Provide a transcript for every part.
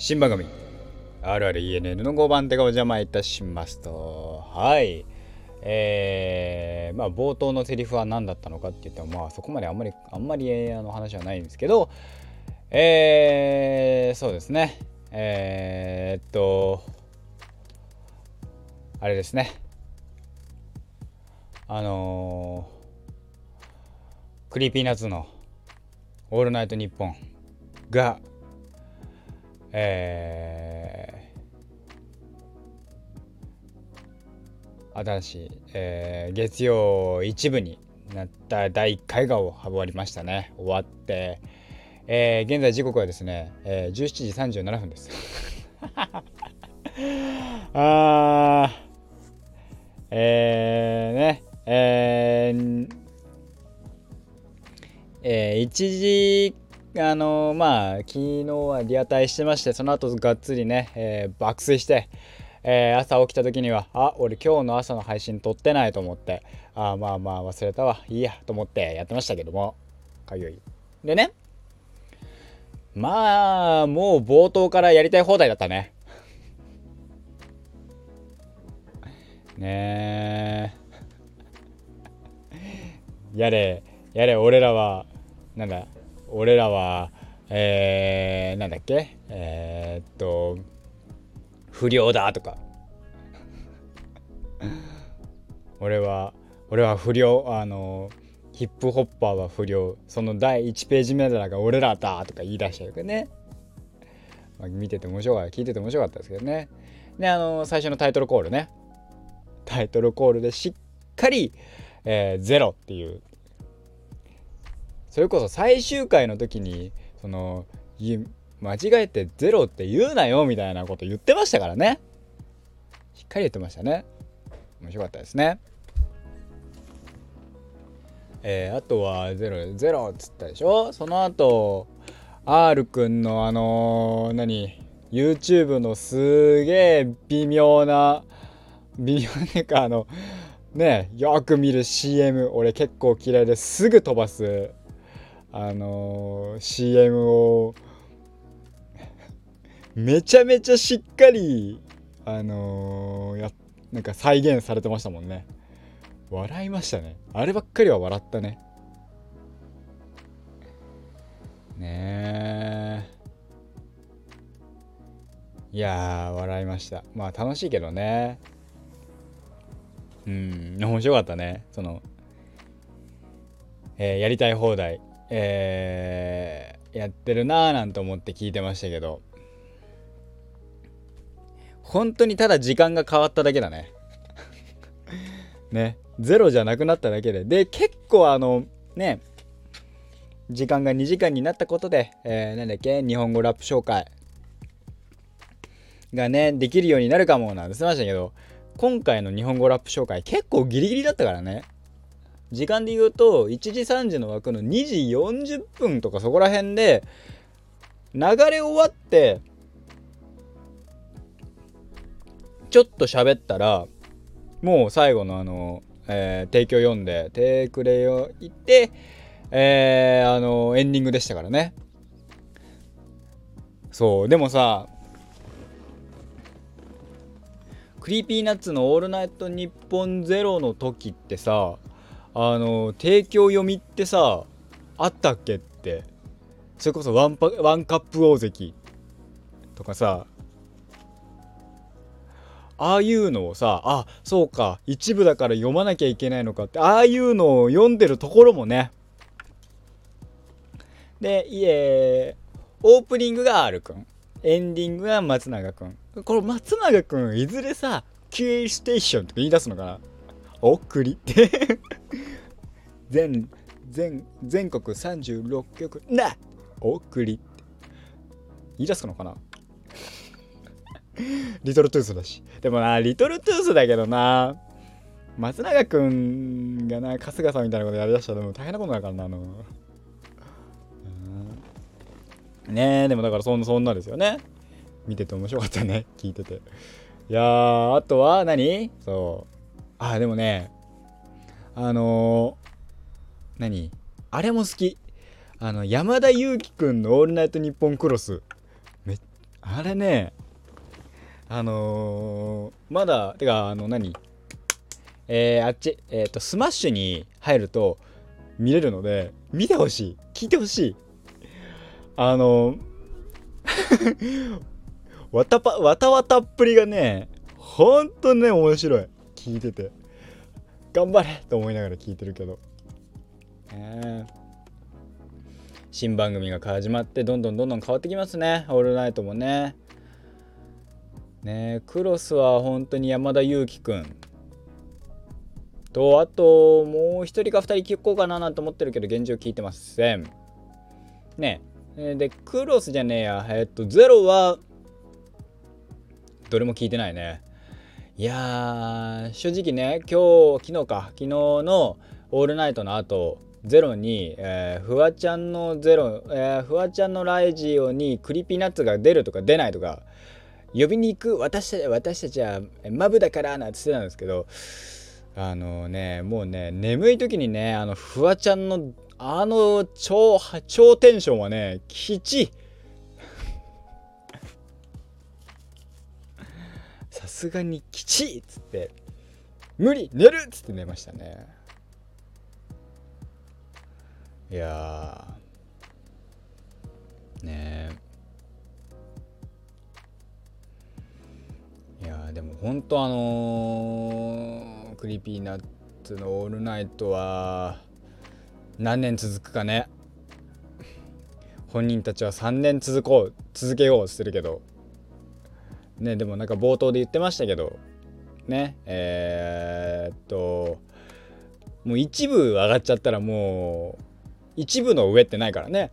新番組 RRENN の5番手がお邪魔いたしますと。はい。えー、まあ冒頭のセリフは何だったのかって言ってもまあそこまであんまりあんまりあの話はないんですけどえー、そうですね。えー、っとあれですね。あのー、クリーピーナッツの「オールナイトニッポン」がえー、新しい、えー、月曜一部になった第1回が終わりましたね。終わって、えー、現在時刻はですね、えー、17時37分です。あーえー、ねえー、えー、1時あのー、まあ昨日はリアタイしてましてその後がっつりね、えー、爆睡して、えー、朝起きた時にはあ俺今日の朝の配信撮ってないと思ってあまあまあ忘れたわ。いいやと思ってやってましたけどもかゆい。でねまあもう冒頭からやりたい放題だったね。ねえ やれやれ俺らはなんだ俺らは、えー、なんだっけ？えー、っと、不良だとか。俺は、俺は不良、あの、ヒップホッパーは不良、その第1ページ目だが俺らだとか言い出しちゃうからね。まあ、見てて面白かった、聞いてて面白かったですけどね。で、あの、最初のタイトルコールね。タイトルコールでしっかり、えー、ゼロっていうそれこそ最終回の時にその間違えてゼロって言うなよみたいなこと言ってましたからね。しっかり言ってましたね。面白かったですね。えー、あとはゼロゼロっつったでしょ？その後 R くんのあのー、何？YouTube のすげえ微妙な微妙ねかあのねよく見る CM 俺結構嫌いですぐ飛ばすあのー、CM をめちゃめちゃしっかりあのー、やなんか再現されてましたもんね。笑いましたね。あればっかりは笑ったね。ねえ。いや笑いました。まあ楽しいけどね。うん。面白かったね。そのえー、やりたい放題。えー、やってるなーなんて思って聞いてましたけど。本当にただ時間が変わっただけだね。ね。ゼロじゃなくなっただけで。で結構あのね。時間が2時間になったことで、えー、なんだっけ日本語ラップ紹介がねできるようになるかもなんて言ってましたけど今回の日本語ラップ紹介結構ギリギリだったからね。時間で言うと1時3時の枠の2時40分とかそこら辺で流れ終わってちょっと喋ったらもう最後のあの、えー、提供読んで「テクレを言って、えー、あのエンディングでしたからね。そうでもさクリーピーナッツの「オールナイトニッポンゼロの時ってさあの提供読みってさあったっけって。それこそワンパワンカップ大関。とかさ。ああいうのをさあそうか。一部だから読まなきゃいけないのかって。ああいうのを読んでるところもね。でいえオープニングが R くん。エンディングが松永くん。この松永くんいずれさ QA ステーションとか言い出すのかな。送り。って全全全国36局なお送り。って言い出すのかな？リトルトゥースだし。でもなリトルトゥースだけどな。松永くんがな春日さんみたいなことやりだしたらも大変なことだからなあの。ねえでもだからそんなそんなですよね。見てて面白かったね聞いてて。いやあとは何？そう。あでもねあの、何？あれも好き。あの山田裕貴くんの「オールナイトニッポンクロス」めあれね。あのー、まだてかあの何？えー、あっちえっ、ー、とスマッシュに入ると見れるので見てほしい。聞いてほしい。あの わたぱわたわたっぷりがねほんとね面白い。聞いてて。頑張れと思いながら聞いてるけど。えー新番組が始まってどんどんどんどん変わってきますね。オールナイトもね。ねクロスは本当に山田裕貴くん。とあともう一人か二人聞こうかななんて思ってるけど現状聞いてません。ね。でクロスじゃねえや。えっとゼロはどれも聞いてないね。いや正直ね今日昨日か。昨日の「オールナイト」の後ゼロに、えー、フワちゃんのゼロ、えー、フワちゃんのライジオにクリピーナッツが出るとか出ないとか遊びに行く私たち私たちはマブだからなんて言ってたんですけどあのねもうね眠い時にねあのフワちゃんのあの超超テンションはねきちさすがにきちっつって無理寝るっつって寝ましたね。いやねえいやでも本当あのー、クリーピーナッツの「オールナイト」は何年続くかね。本人たちは3年続こう続けようしてるけど。ねでもなんか冒頭で言ってましたけど。ねえー、っともう一部上がっちゃったらもう一部の上ってないからね。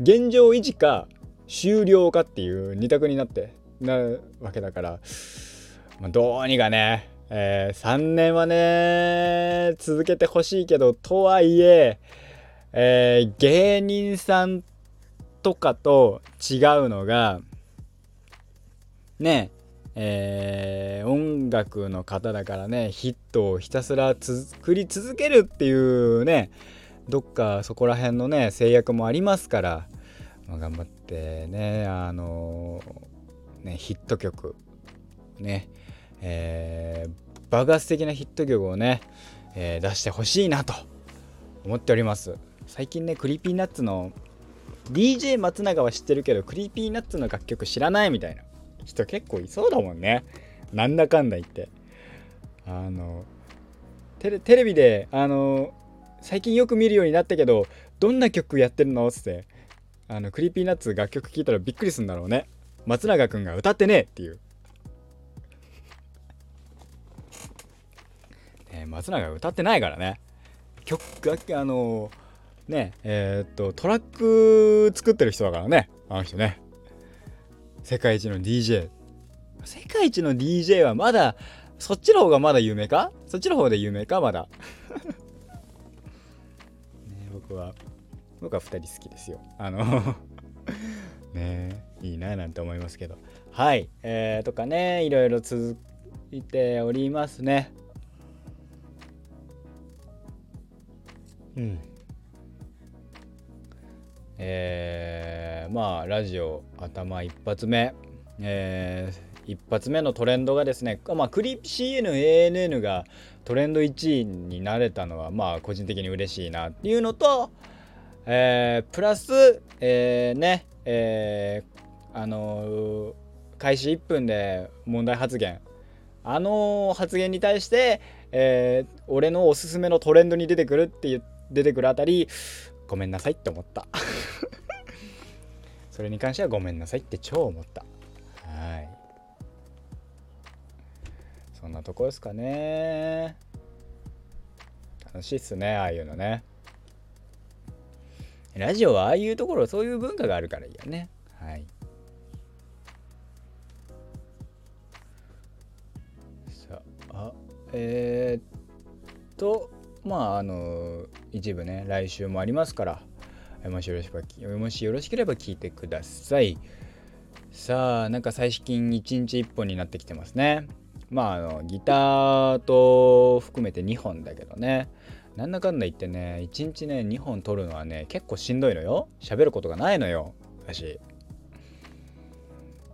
現状維持か終了かっていう二択になってなるわけだから、まあ、どうにかね、えー、3年はね続けてほしいけどとはいええー、芸人さんとかと違うのがねえー、音楽の方だからねヒットをひたすら作り続けるっていうねどっかそこら辺のね制約もありますから、まあ、頑張ってねあの、ねヒット曲ねえー、爆発的なヒット曲をね、えー、出してほしいなと思っております。最近ねクリーピーナッツの DJ 松永は知ってるけどクリーピーナッツの楽曲知らないみたいな。人結構いそうだもんね。なんだかんだ言って。あのテレビであの最近よく見るようになったけどどんな曲やってるの?」っつって。あのクリーピーナッツ楽曲聴いたらびっくりするんだろうね。松永くんが歌ってねえっていう、ね、松永歌ってないからね。曲があのねえー、っとトラック作ってる人だからね。あの人ね。世界一の DJ 世界一の DJ はまだそっちの方がまだ有名か？そっちの方で有名か？まだ。僕は僕は2人好きですよ。あの ねいいななんて思いますけど。はいえー、とかねいろいろ続いておりますね。うん。えー、まあラジオ頭一発目。えー、一発目のトレンドがですね、まあ、クリ CNANN がトレンド1位になれたのはまあ個人的に嬉しいなっていうのと、えー、プラス、えー、ね、えー、あのー、開始1分で問題発言。あの発言に対して、えー、俺のおすすめのトレンドに出てくるって出てくるあたりごめんなさいって思った。それに関してはごめんなさいって超思った。はいそんなとこですかね。楽しいっすねああいうのね。ラジオはああいうところそういう文化があるからいいよね。はい。さあえー、っとまああの一部ね来週もありますからもしよろしければもしよろしければ聞いてください。さあなんか最近1日1本になってきてますね。まああのギターと含めて2本だけどね。なんだかんだ言ってね1日ね2本撮るのはね結構しんどいのよ。喋ることがないのよ私。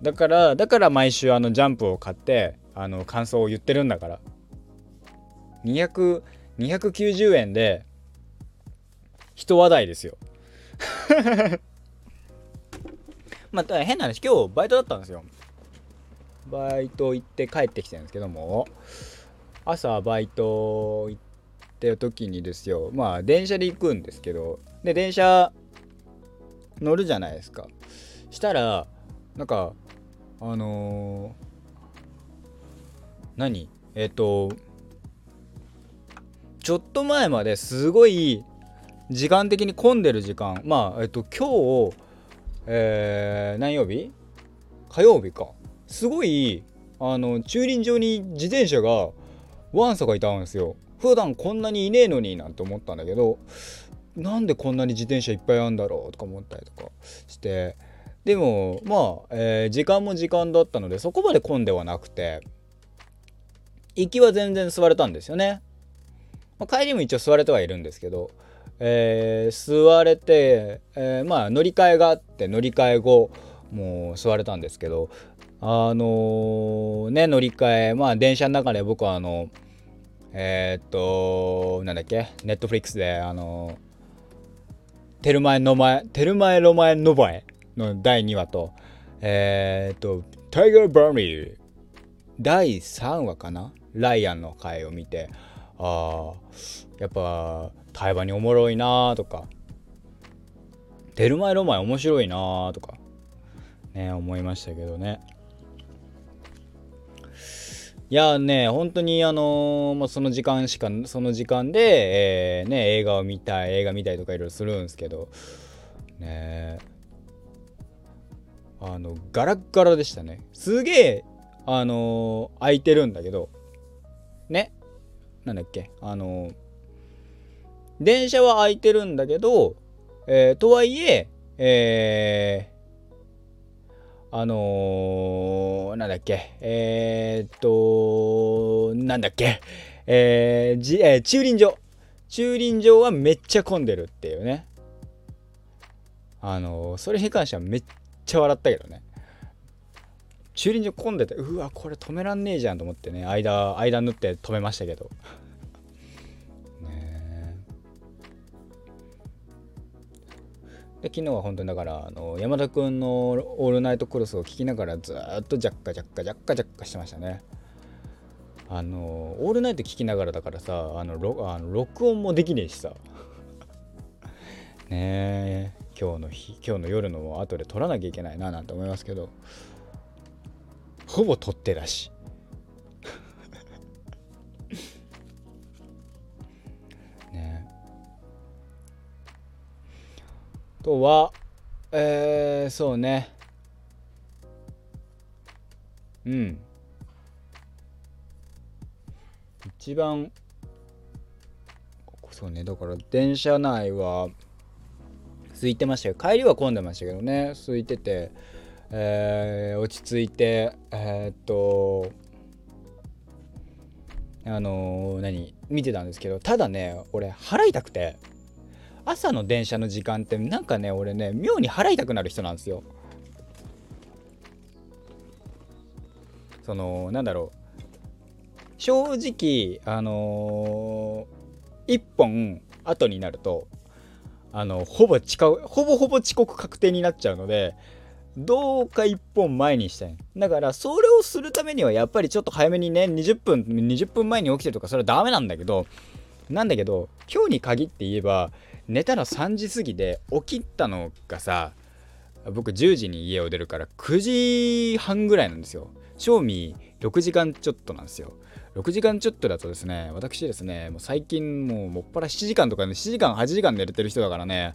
だからだから毎週あのジャンプを買ってあの感想を言ってるんだから。200 290円で一話題ですよ。まあ変な話。今日バイトだったんですよ。バイト行って帰ってきてるんですけども朝バイト行ってる時にですよまあ電車で行くんですけどで電車乗るじゃないですか。したらなんかあのー、何？えっ、とちょっと前まですごい時間的に混んでる時間まあえっと今日えー、何曜日？火曜日か。すごいあの駐輪場に自転車がワンサがいたんですよ。普段こんなにいねえのになんて思ったんだけどなんでこんなに自転車いっぱいあるんだろうとか思ったりとかしてでもまあ、えー、時間も時間だったのでそこまで混んではなくて行きは全然座れたんですよね、まあ、帰りも一応座れてはいるんですけど、えー、座れて、えー、まあ乗り換えがあって乗り換え後もう座れたんですけどあのね乗り換えまあ電車の中で僕はあのえー、っとなんだっけネットフリックスであのテルマエの前テルマエロマエノバエの第2話と、えー、っと、タイガー・バーミー第3話かなライアンの回を見て、ああ、やっぱ対話におもろいなとか、テルマエロマエ面白いなとか、ね、思いましたけどね。いやね、本当にあのー、まあ、その時間しか、その時間で、えー、ね、映画を見たい、映画見たいとかいろいろするんですけど、ねあのガラッガラでしたね。すげえあのー、空いてるんだけどねなんだっけあのー、電車は空いてるんだけど、えー、とはいええー、あのー、なんだっけ？えー、っとなんだっけ？えーじえー、駐輪場。駐輪場はめっちゃ混んでるっていうね。あのー、それに関してはめっちゃ笑ったけどね。駐輪場混んでてうわこれ止めらんねえじゃんと思ってね。間間縫って止めましたけど。で昨日は本当にだからあの山田君の「オールナイトクロス」を聞きながらずっとジャッカジャッカジャッカジャッカしてましたね。あのオールナイト聞きながらだからさあのあの録音もできねえしさ。ねえ。今日の日今日の夜の後で撮らなきゃいけないななんて思いますけど。ほぼ撮ってだし。とはえー、そうね。うん。一番そうね。だから電車内は空いてましたよ。帰りは混んでましたけどね。空いてて、えー、落ち着いてえー、っとあのー、何見てたんですけどただね俺腹痛くて。朝の電車の時間ってなんかね俺ね妙に腹痛くなる人なんですよ。そのなんだろう。正直あのー、1本後になるとあのほぼ近ほぼほぼ遅刻確定になっちゃうのでどうか1本前にしたい。だからそれをするためにはやっぱりちょっと早めにね20分20分前に起きてるとかそれはダメなんだけどなんだけど今日に限って言えば寝たの3時過ぎで起きたのがさ僕10時に家を出るから9時半ぐらいなんですよ正味6時間ちょっとなんですよ6時間ちょっとだとですね、私ですね、もう最近もうもっぱら7時間とかね、7時間、8時間寝れてる人だからね、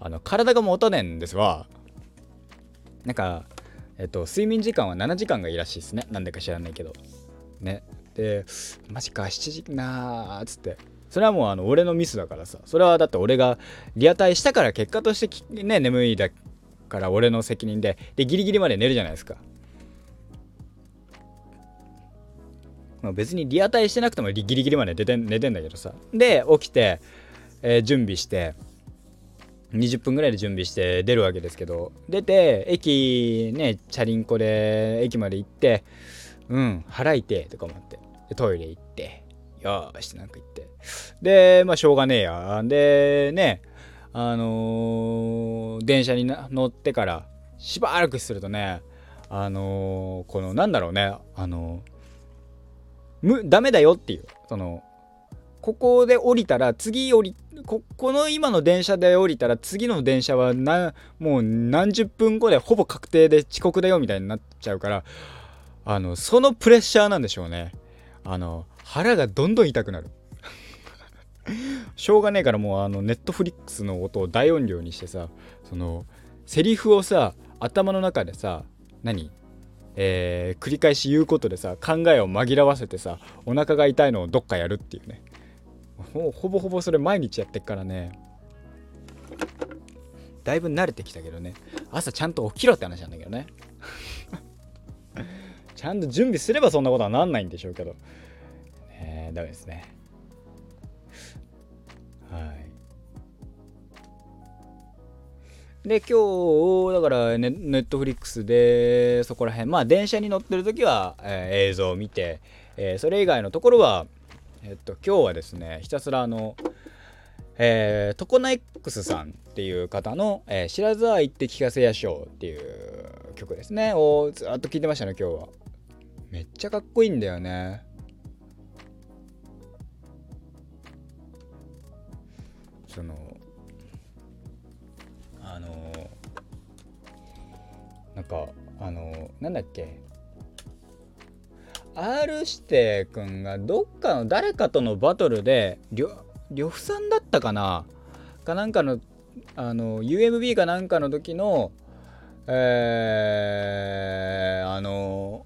あの、体が持たねえんですわ。なんか、えっと、睡眠時間は7時間がいいらしいですね。なんでか知らないけど。ね。で、マジか、7時なーっつって。それはもうあの俺のミスだからさ。それはだって俺がリアタイしたから結果としてね、眠いだから俺の責任で、で、ギリギリまで寝るじゃないですか。まあ、別にリアタイしてなくてもギリギリまで寝て寝てんだけどさ。で起きて、えー、準備して20分ぐらいで準備して出るわけですけど。出て駅ねチャリンコで駅まで行ってうん払いてとか思って。トイレ行ってよーしなんか言って。でまあしょうがねえや。でねあのー、電車に乗ってからしばらくするとねあのー、このなんだろうねあのー、むダメだよっていうそのここで降りたら次降りここの今の電車で降りたら次の電車はなもう何十分後でほぼ確定で遅刻だよみたいになっちゃうからあのそのプレッシャーなんでしょうね。あの腹がどんどん痛くなる。しょうがねえからもうあのネットフリックスの音を大音量にしてさそのセリフをさ頭の中でさ何？えー、繰り返し言うことでさ考えを紛らわせてさお腹が痛いのをどっかやるっていうね。もうほぼほぼそれ毎日やってっからね。だいぶ慣れてきたけどね。朝ちゃんと起きろって話なんだけどね。ちゃんと準備すればそんなことはなんないんでしょうけど。ねダメですね。はい。で今日だからネットフリックスでそこら辺まあ電車に乗ってる時は、えー、映像を見て、えー、それ以外のところはえっと今日はですねひたすらあのえー、トコナ X さんっていう方の「えー、知らずは言って聞かせやしょう」っていう曲ですね。をずっと聴いてましたね今日は。めっちゃかっこいいんだよね。そのあのなんかあのなんだっけ。R 指定君がどっかの誰かとのバトルで呂布さんだったかな。かなんかのあの UMB かなんかの時のえー、あの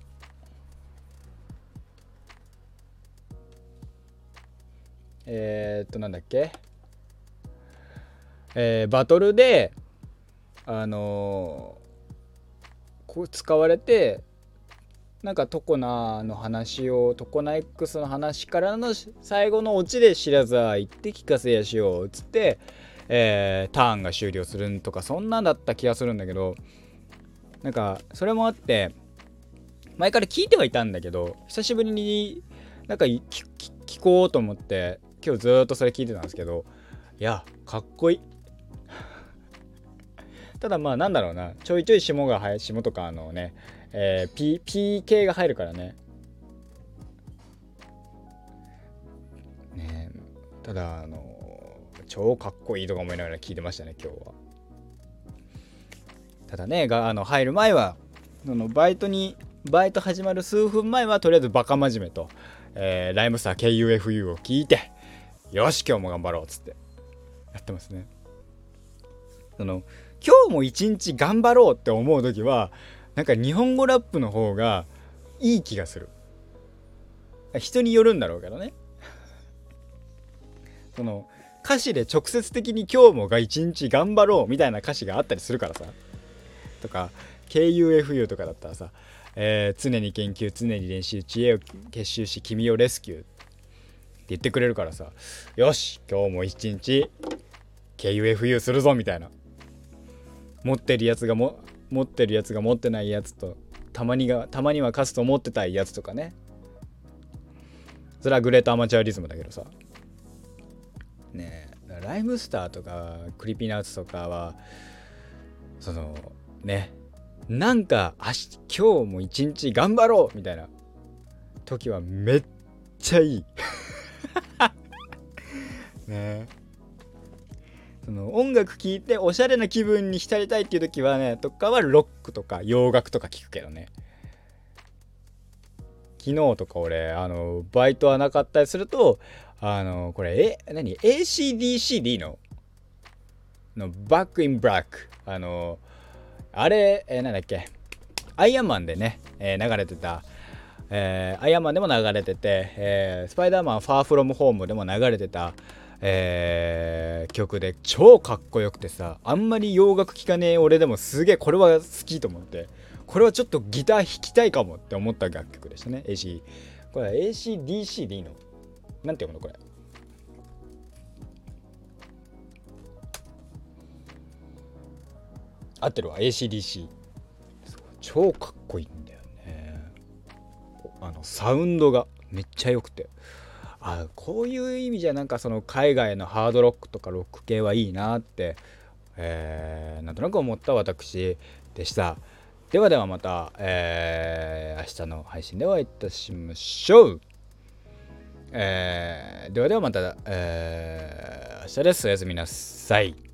えー、っとなんだっけ。えー、バトルであのこう使われてなんかトコナの話をトコナ X の話からの最後のオチで知らずは言って聞かせやしようっつって、えー、ターンが終了するとかそんなんだった気がするんだけどなんかそれもあって前から聞いてはいたんだけど久しぶりになんか聞こうと思って今日ずっとそれ聞いてたんですけどいやかっこいい。ただまあなんだろうなちょいちょい霜が霜とかあのねえー、P、P 系が入るからね。ねただ、あの超かっこいいとか思いながら聞いてましたね、今日は。ただね、があの入る前は、そのバイトに、バイト始まる数分前はとりあえずバカ真面目と、えー、ライムスター KUFU を聞いて、よし、今日も頑張ろうっつってやってますね。その今日も一日頑張ろうって思う時はなんか日本語ラップの方がいい気がする。人によるんだろうけどね。その歌詞で直接的に今日もが一日頑張ろうみたいな歌詞があったりするからさ。とか KUFU とかだったらさ、えー、常に研究常に練習知恵を結集し君をレスキューって言ってくれるからさよし今日も一日 KUFU するぞみたいな。持ってるやつがも持ってるやつが持ってないやつとたまにがたまには勝つと思ってたいやつとかね。それはグレートアマチュアリズムだけどさ。ねえライムスターとかクリピーナッツとかはそのねなんか明日今日も一日頑張ろうみたいな時はめっちゃいい。ねえ。その音楽聴いておしゃれな気分に浸りたいっていう時はねとかはロックとか洋楽とか聴くけどね。昨日とか俺あのバイトはなかったりするとあのこれえ何？ACDC でいいののバックインブラックあのあれ、えー、なんだっけ？アイアンマンでね、えー、流れてた。えー、アイアンマンでも流れてて、えー、スパイダーマンファーフロムホームでも流れてた。えー、曲で超かっこよくてさあんまり洋楽聴かねえ俺でもすげえこれは好きと思ってこれはちょっとギター弾きたいかもって思った楽曲でしたね。AC これ ACDC でいいのなんて読むのこれ？合ってるわ ACDC 超かっこいいんだよね。あのサウンドがめっちゃ良くて。あこういう意味じゃなんかその海外のハードロックとかロック系はいいなって、えー、なんとなく思った私でした。ではではまた、えー、明日の配信でお会いいたしましょう。えー、ではではまた、えー、明日です。おやすみなさい。